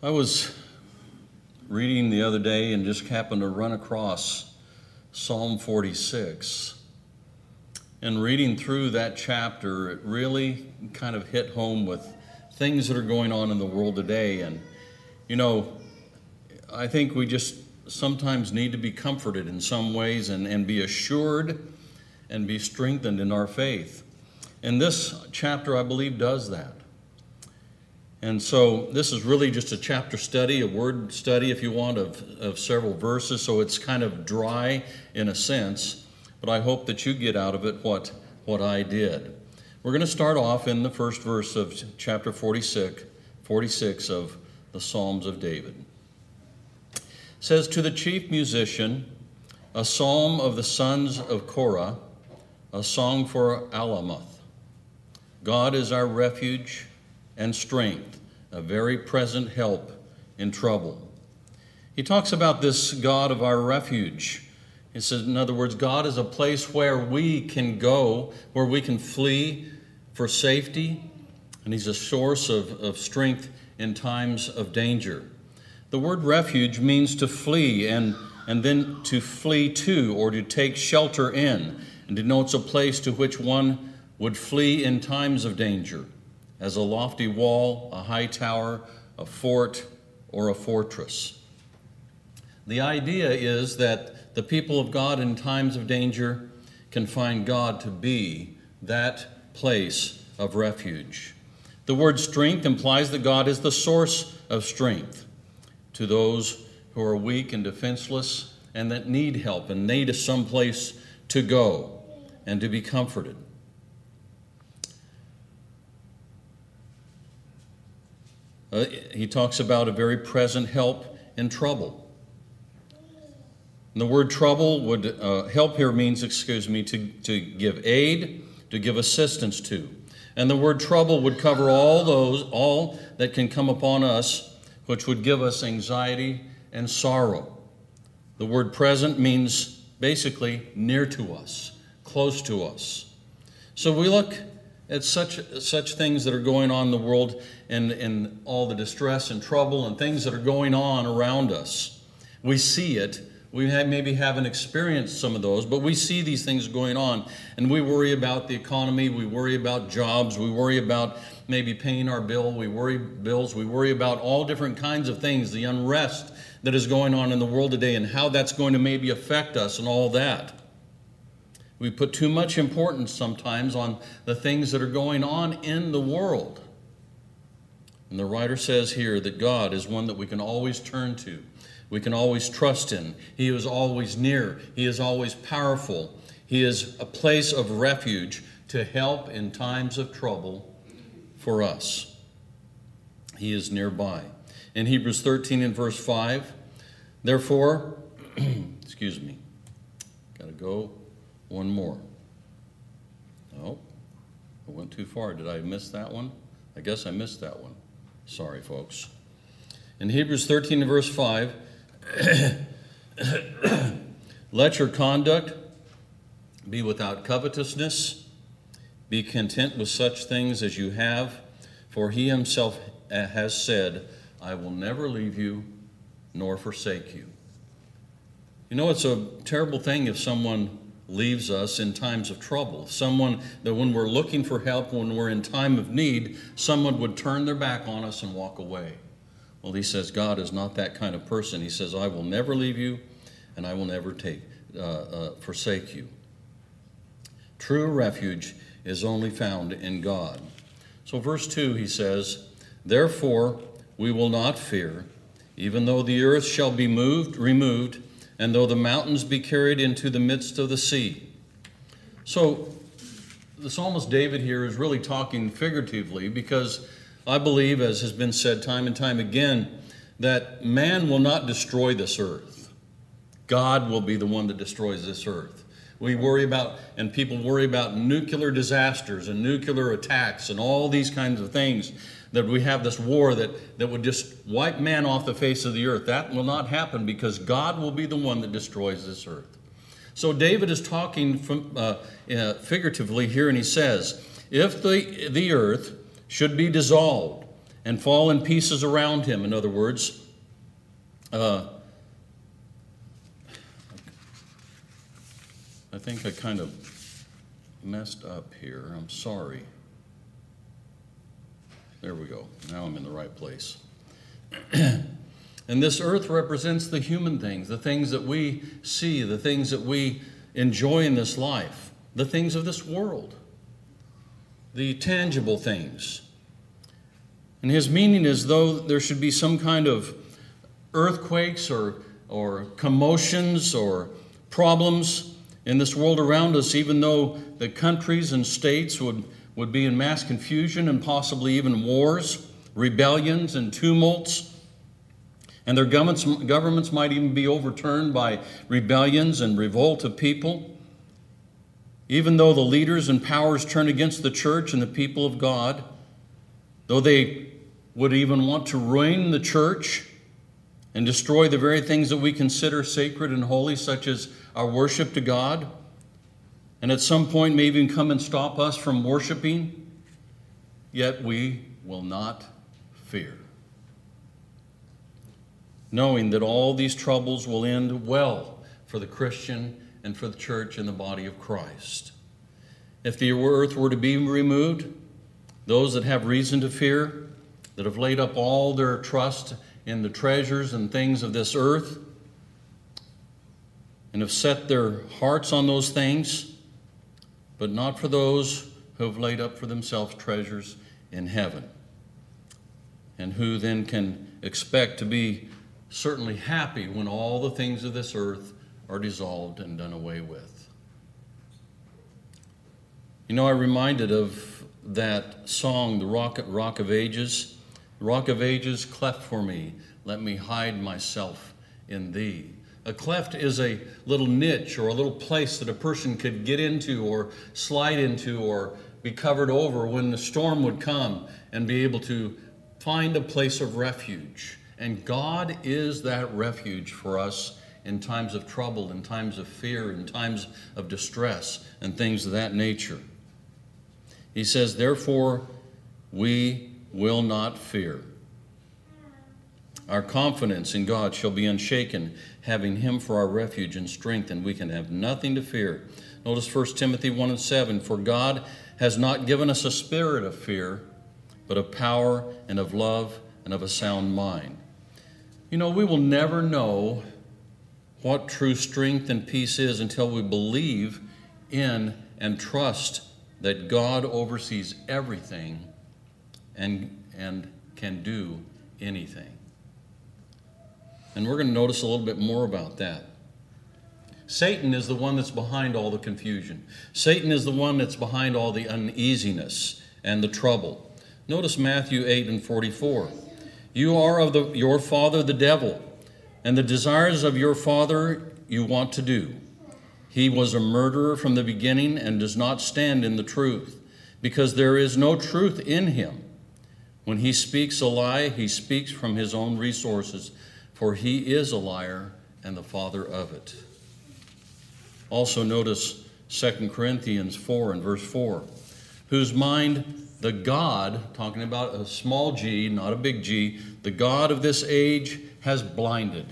I was reading the other day and just happened to run across Psalm 46. And reading through that chapter, it really kind of hit home with things that are going on in the world today. And, you know, I think we just sometimes need to be comforted in some ways and, and be assured and be strengthened in our faith. And this chapter, I believe, does that. And so this is really just a chapter study, a word study, if you want, of, of several verses. So it's kind of dry in a sense, but I hope that you get out of it what, what I did. We're going to start off in the first verse of chapter 46, 46 of the Psalms of David. It says, To the chief musician, a psalm of the sons of Korah, a song for Alamoth. God is our refuge and strength, a very present help in trouble. He talks about this God of our refuge. He says, in other words, God is a place where we can go, where we can flee for safety, and He's a source of, of strength in times of danger. The word refuge means to flee and, and then to flee to or to take shelter in, and denotes a place to which one would flee in times of danger as a lofty wall, a high tower, a fort, or a fortress. The idea is that the people of God in times of danger can find God to be that place of refuge. The word strength implies that God is the source of strength to those who are weak and defenseless and that need help and need some place to go and to be comforted. Uh, he talks about a very present help in trouble. And the word trouble would uh, help here means, excuse me, to, to give aid, to give assistance to. And the word trouble would cover all those, all that can come upon us, which would give us anxiety and sorrow. The word present means basically near to us, close to us. So we look at such, such things that are going on in the world and, and all the distress and trouble and things that are going on around us. We see it. We have, maybe haven't experienced some of those, but we see these things going on. And we worry about the economy. We worry about jobs. We worry about maybe paying our bill. We worry bills. We worry about all different kinds of things, the unrest that is going on in the world today and how that's going to maybe affect us and all that. We put too much importance sometimes on the things that are going on in the world. And the writer says here that God is one that we can always turn to. We can always trust in. He is always near. He is always powerful. He is a place of refuge to help in times of trouble for us. He is nearby. In Hebrews 13 and verse 5, therefore, excuse me, got to go one more. Oh, I went too far. Did I miss that one? I guess I missed that one. Sorry, folks. In Hebrews 13 verse 5, let your conduct be without covetousness. Be content with such things as you have, for he himself eh, has said, I will never leave you nor forsake you. You know, it's a terrible thing if someone leaves us in times of trouble. Someone that when we're looking for help, when we're in time of need, someone would turn their back on us and walk away. Well, he says God is not that kind of person. He says, I will never leave you and I will never take, uh, uh, forsake you. True refuge is only found in God. So, verse 2, he says, Therefore we will not fear, even though the earth shall be moved, removed, and though the mountains be carried into the midst of the sea. So, the psalmist David here is really talking figuratively because I believe, as has been said time and time again, that man will not destroy this earth. God will be the one that destroys this earth. We worry about, and people worry about nuclear disasters and nuclear attacks and all these kinds of things that we have this war that, that would just wipe man off the face of the earth. That will not happen because God will be the one that destroys this earth. So David is talking from, uh, uh, figuratively here, and he says, If the, the earth should be dissolved, and fall in pieces around him. In other words, uh, I think I kind of messed up here. I'm sorry. There we go. Now I'm in the right place. and this earth represents the human things, the things that we see, the things that we enjoy in this life, the things of this world, the tangible things. And his meaning is though there should be some kind of earthquakes or, or commotions or problems in this world around us, even though the countries and states would, would be in mass confusion and possibly even wars, rebellions, and tumults. And their governments, governments might even be overturned by rebellions and revolt of people. Even though the leaders and powers turn against the church and the people of God, though they would even want to ruin the church and destroy the very things that we consider sacred and holy, such as our worship to God, and at some point may even come and stop us from worshiping, yet we will not fear. Knowing that all these troubles will end well for the Christian and for the church and the body of Christ. If the earth were to be removed, those that have reason to fear, that have laid up all their trust in the treasures and things of this earth, and have set their hearts on those things, but not for those who have laid up for themselves treasures in heaven, and who then can expect to be certainly happy when all the things of this earth are dissolved and done away with. You know, I'm reminded of that song, The Rock, Rock of Ages. Rock of Ages, cleft for me, let me hide myself in thee. A cleft is a little niche or a little place that a person could get into or slide into or be covered over when the storm would come and be able to find a place of refuge. And God is that refuge for us in times of trouble, in times of fear, in times of distress, and things of that nature. He says, Therefore, we will not fear. Our confidence in God shall be unshaken, having Him for our refuge and strength, and we can have nothing to fear. Notice 1 Timothy 1 and 7 For God has not given us a spirit of fear, but of power and of love and of a sound mind. You know, we will never know what true strength and peace is until we believe in and trust that God oversees everything and, and can do anything. And we're going to notice a little bit more about that. Satan is the one that's behind all the confusion. Satan is the one that's behind all the uneasiness and the trouble. Notice Matthew 8 and 44. You are of the, your father the devil, and the desires of your father you want to do. He was a murderer from the beginning and does not stand in the truth, because there is no truth in him. When he speaks a lie, he speaks from his own resources for he is a liar and the father of it. Also, notice 2 Corinthians 4 and verse 4, whose mind the God, talking about a small g, not a big G, the God of this age has blinded,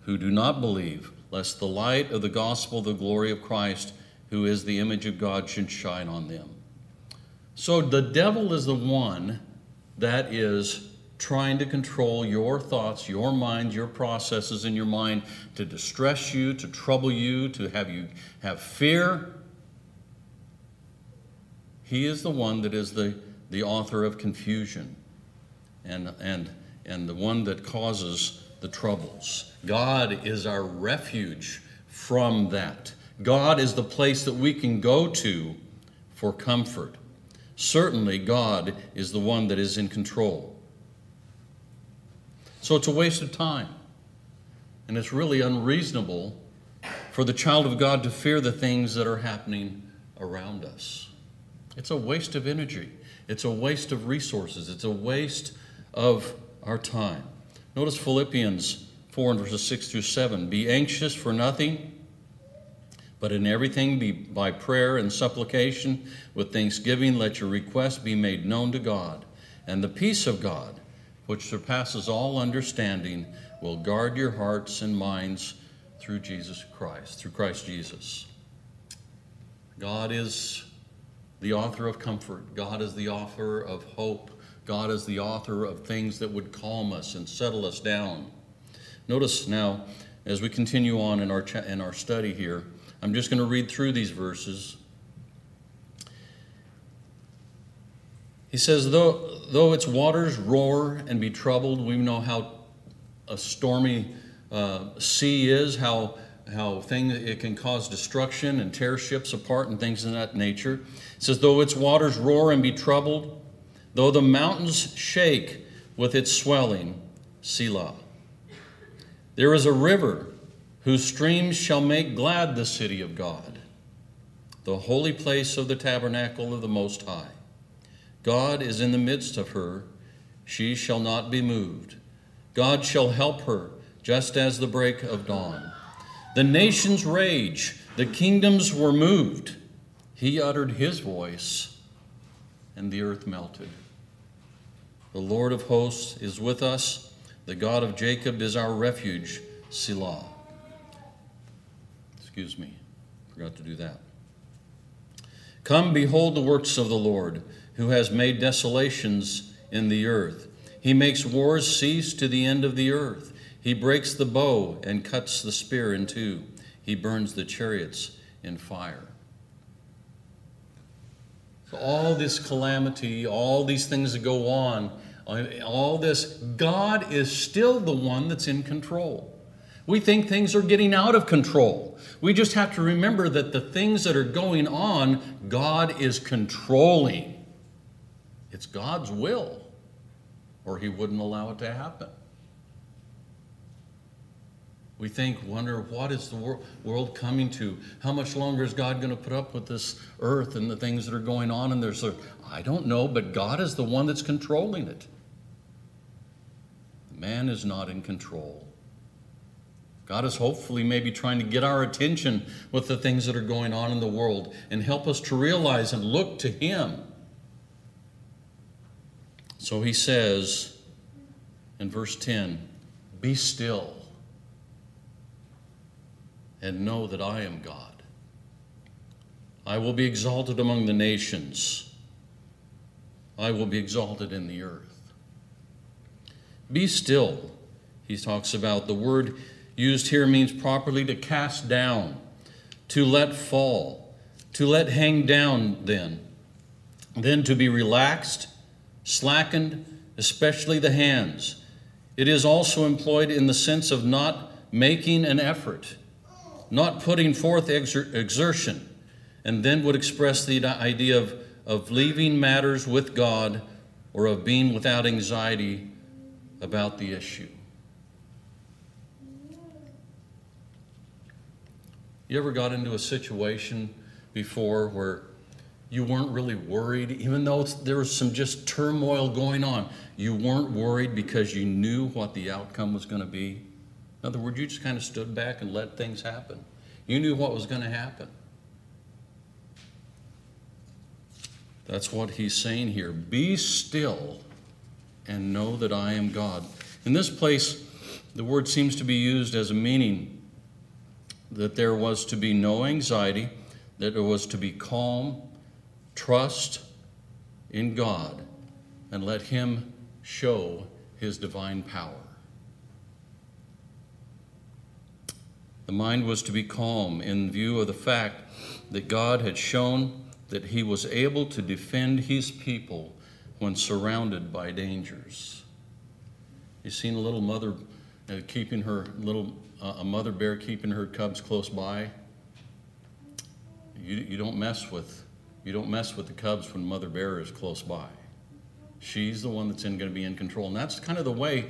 who do not believe, lest the light of the gospel, the glory of Christ, who is the image of God, should shine on them. So the devil is the one that is trying to control your thoughts, your mind, your processes in your mind to distress you, to trouble you, to have you have fear. He is the one that is the, the author of confusion and, and, and the one that causes the troubles. God is our refuge from that. God is the place that we can go to for comfort. Certainly, God is the one that is in control. So it's a waste of time. And it's really unreasonable for the child of God to fear the things that are happening around us. It's a waste of energy, it's a waste of resources, it's a waste of our time. Notice Philippians 4 and verses 6 through 7. Be anxious for nothing, but in everything be by prayer and supplication with thanksgiving let your requests be made known to God And the peace of God, which surpasses all understanding, will guard your hearts and minds through Jesus Christ, through Christ Jesus. God is the author of comfort. God is the author of hope. God is the author of things that would calm us and settle us down. Notice now, as we continue on in our, cha- in our study here, I'm just going to read through these verses. He says, though, though its waters roar and be troubled, we know how a stormy uh, sea is, how, how thing, it can cause destruction and tear ships apart and things of that nature. Says, though its waters roar and be troubled, though the mountains shake with its swelling, Selah. There is a river whose streams shall make glad the city of God, the holy place of the tabernacle of the Most High. God is in the midst of her, she shall not be moved. God shall help her, just as the break of dawn. The nations rage, the kingdoms were moved. He uttered his voice, and the earth melted. The Lord of hosts is with us, the God of Jacob is our refuge, Selah. Excuse me, forgot to do that. Come, behold the works of the Lord, who has made desolations in the earth. He makes wars cease to the end of the earth. He breaks the bow and cuts the spear in two. He burns the chariots in fire. So all this calamity, all these things that go on, all this, God is still the one that's in control. We think things are getting out of control. We just have to remember that the things that are going on, God is controlling. It's God's will, or He wouldn't allow it to happen. We think, wonder, what is the wor- world coming to? How much longer is God going to put up with this earth and the things that are going on? And there's a, I don't know, but God is the one that's controlling it. Man is not in control. God is hopefully maybe trying to get our attention with the things that are going on in the world and help us to realize and look to Him. So he says in verse 10 Be still and know that I am God. I will be exalted among the nations, I will be exalted in the earth. Be still, he talks about. The word used here means properly to cast down, to let fall, to let hang down, then. Then to be relaxed, slackened, especially the hands. It is also employed in the sense of not making an effort, not putting forth exer- exertion, and then would express the idea of, of leaving matters with God or of being without anxiety about the issue. You ever got into a situation before where you weren't really worried, even though there was some just turmoil going on? You weren't worried because you knew what the outcome was going to be? In other words, you just kind of stood back and let things happen. You knew what was going to happen. That's what he's saying here. Be still and know that I am God. In this place, the word seems to be used as a meaning that there was to be no anxiety, that there was to be calm, trust in God, and let Him show His divine power. The mind was to be calm in view of the fact that God had shown that He was able to defend His people when surrounded by dangers. You've seen a little mother uh, keeping her little a mother bear keeping her cubs close by. You, you don't mess with you don't mess with the cubs when mother bear is close by. She's the one that's going to be in control, and that's kind of the way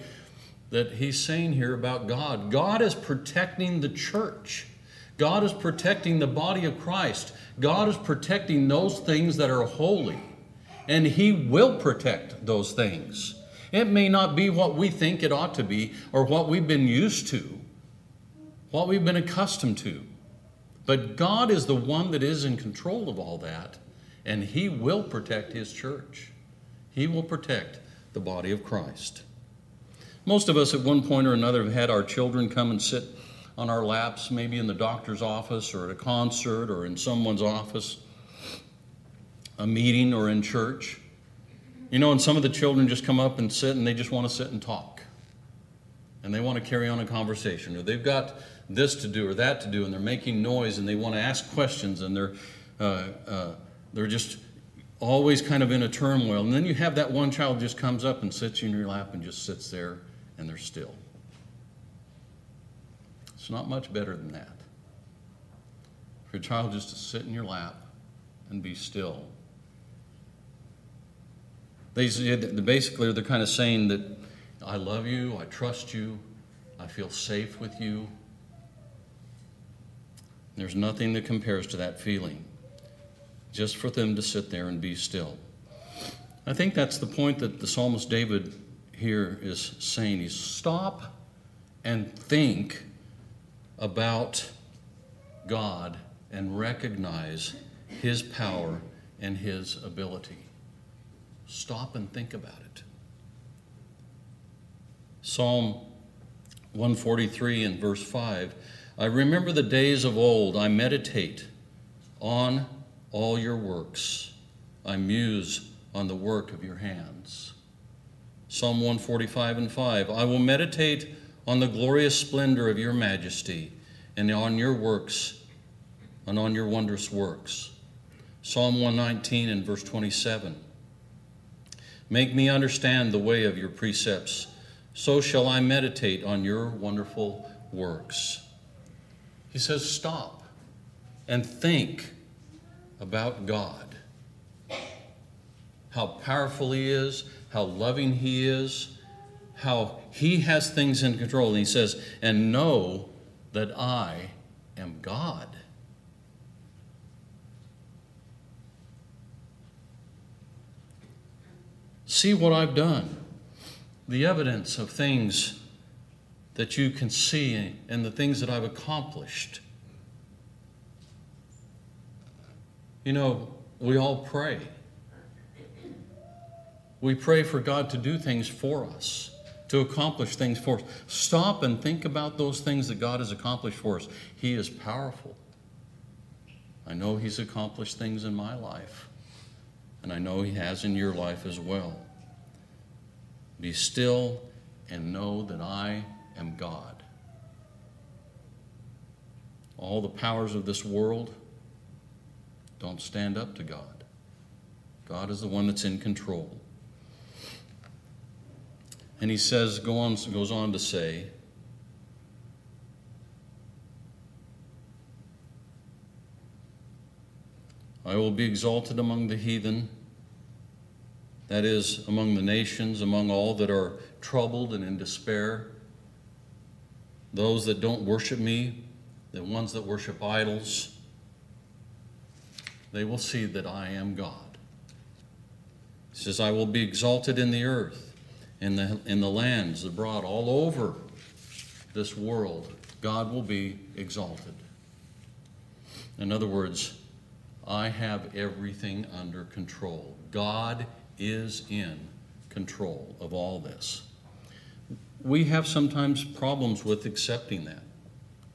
that he's saying here about God. God is protecting the church. God is protecting the body of Christ. God is protecting those things that are holy. And He will protect those things. It may not be what we think it ought to be or what we've been used to, what we've been accustomed to. But God is the one that is in control of all that, and He will protect His church. He will protect the body of Christ. Most of us, at one point or another, have had our children come and sit on our laps, maybe in the doctor's office or at a concert or in someone's office, a meeting or in church. You know, and some of the children just come up and sit and they just want to sit and talk. And they want to carry on a conversation, or they've got this to do or that to do, and they're making noise and they want to ask questions and they're, uh, uh, they're just always kind of in a turmoil. And then you have that one child just comes up and sits in your lap and just sits there and they're still. It's not much better than that. For a child just to sit in your lap and be still. They, basically, they're kind of saying that I love you, I trust you, I feel safe with you. There's nothing that compares to that feeling. Just for them to sit there and be still. I think that's the point that the psalmist David here is saying. He's stop and think about God and recognize His power and His ability. Stop and think about it. Psalm 143 and verse 5 I remember the days of old, I meditate on all your works, I muse on the work of your hands. Psalm 145 and 5 I will meditate on the glorious splendor of your majesty and on your works and on your wondrous works. Psalm 119 and verse 27. Make me understand the way of your precepts, so shall I meditate on your wonderful works. He says, Stop and think about God. How powerful He is, how loving He is, how he has things in control. And he says, and know that I am God. See what I've done. The evidence of things that you can see and the things that I've accomplished. You know, we all pray. We pray for God to do things for us to accomplish things for us. Stop and think about those things that God has accomplished for us. He is powerful. I know He's accomplished things in my life, and I know He has in your life as well. Be still and know that I am God. All the powers of this world don't stand up to God. God is the one that's in control. And he says, go on, goes on to say, I will be exalted among the heathen, that is, among the nations, among all that are troubled and in despair, those that don't worship me, the ones that worship idols. They will see that I am God. He says, I will be exalted in the earth in the, in the lands abroad, all over this world, God will be exalted. In other words, I have everything under control. God is in control of all this. We have sometimes problems with accepting that.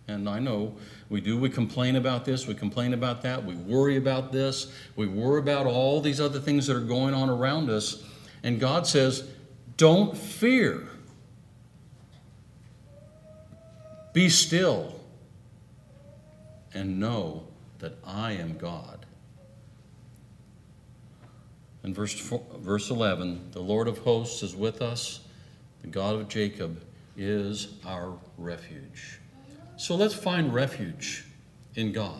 And I know we do. We complain about this, we complain about that, we worry about this, we worry about all these other things that are going on around us. And God says, don't fear. Be still and know that I am God. In verse, four, verse 11, the Lord of hosts is with us, the God of Jacob is our refuge. So let's find refuge in God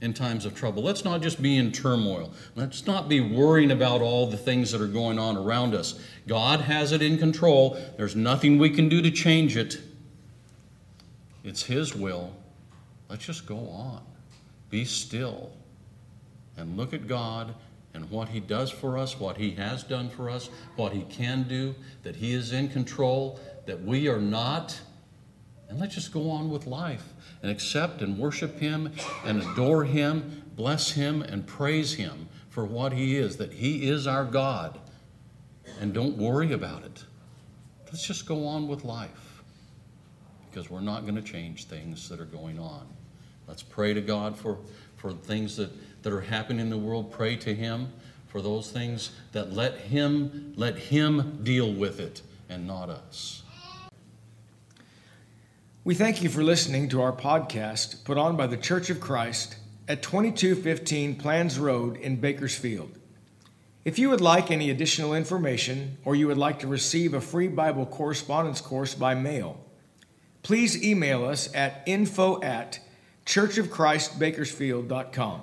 in times of trouble. Let's not just be in turmoil. Let's not be worrying about all the things that are going on around us. God has it in control. There's nothing we can do to change it. It's His will. Let's just go on. Be still and look at God and what He does for us, what He has done for us, what He can do, that He is in control, that we are not. And let's just go on with life and accept and worship Him and adore Him, bless Him, and praise Him for what He is, that He is our God. and don't worry about it. Let's just go on with life because we're not going to change things that are going on. Let's pray to God for, for things that, that are happening in the world. Pray to Him for those things that let Him let Him deal with it and not us. We thank you for listening to our podcast put on by the Church of Christ at 2215 Planz Road in Bakersfield. If you would like any additional information or you would like to receive a free Bible correspondence course by mail, please email us at info at churchofchristbakersfield.com.